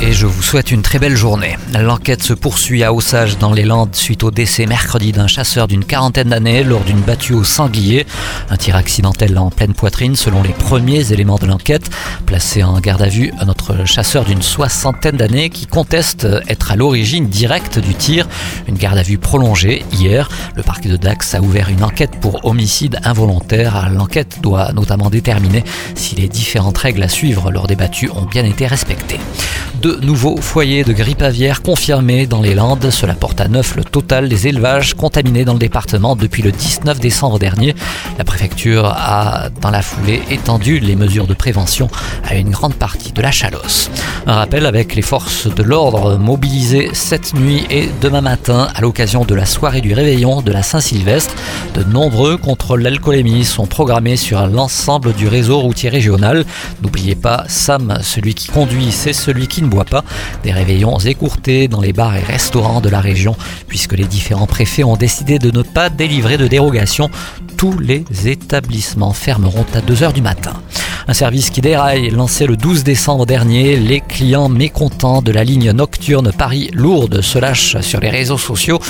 et je vous souhaite une très belle journée. L'enquête se poursuit à Osage dans les Landes suite au décès mercredi d'un chasseur d'une quarantaine d'années lors d'une battue au sanglier. Un tir accidentel en pleine poitrine selon les premiers éléments de l'enquête. Placé en garde à vue, notre chasseur d'une soixantaine d'années qui conteste être à l'origine directe du tir. Une garde à vue prolongée hier. Le parquet de Dax a ouvert une enquête pour homicide involontaire. L'enquête doit notamment déterminer si les différentes règles à suivre lors des battues ont bien été respectées. Deux nouveaux foyers de grippe aviaire confirmés dans les Landes. Cela porte à neuf le total des élevages contaminés dans le département depuis le 19 décembre dernier. La préfecture a, dans la foulée, étendu les mesures de prévention à une grande partie de la Chalosse. Un rappel avec les forces de l'ordre mobilisées cette nuit et demain matin à l'occasion de la soirée du réveillon de la Saint-Sylvestre. De nombreux contrôles d'alcoolémie sont programmés sur l'ensemble du réseau routier régional. N'oubliez pas, Sam, celui qui conduit, c'est celui qui ne pas. Des réveillons écourtés dans les bars et restaurants de la région, puisque les différents préfets ont décidé de ne pas délivrer de dérogation. Tous les établissements fermeront à 2h du matin. Un service qui déraille, lancé le 12 décembre dernier, les clients mécontents de la ligne nocturne Paris-Lourdes se lâchent sur les réseaux sociaux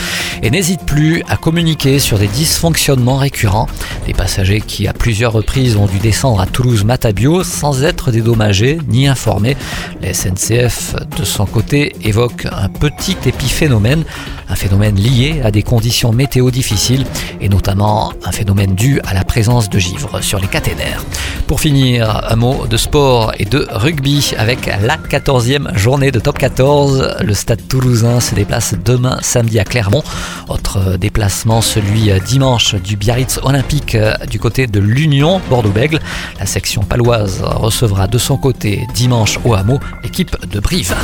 et n'hésitent plus à communiquer sur des dysfonctionnements récurrents. Des passagers qui à plusieurs reprises ont dû descendre à Toulouse-Matabio sans être dédommagés ni informés. La SNCF, de son côté, évoque un petit épiphénomène, un phénomène lié à des conditions météo difficiles et notamment un phénomène dû à la présence de givre sur les caténaires. Pour finir, un mot de sport et de rugby avec la 14e journée de top 14. Le stade toulousain se déplace demain samedi à Clermont. Autre déplacement, celui dimanche du Biarritz Olympique du côté de l'Union Bordeaux-Bègle. La section paloise recevra de son côté dimanche au hameau l'équipe de Brive.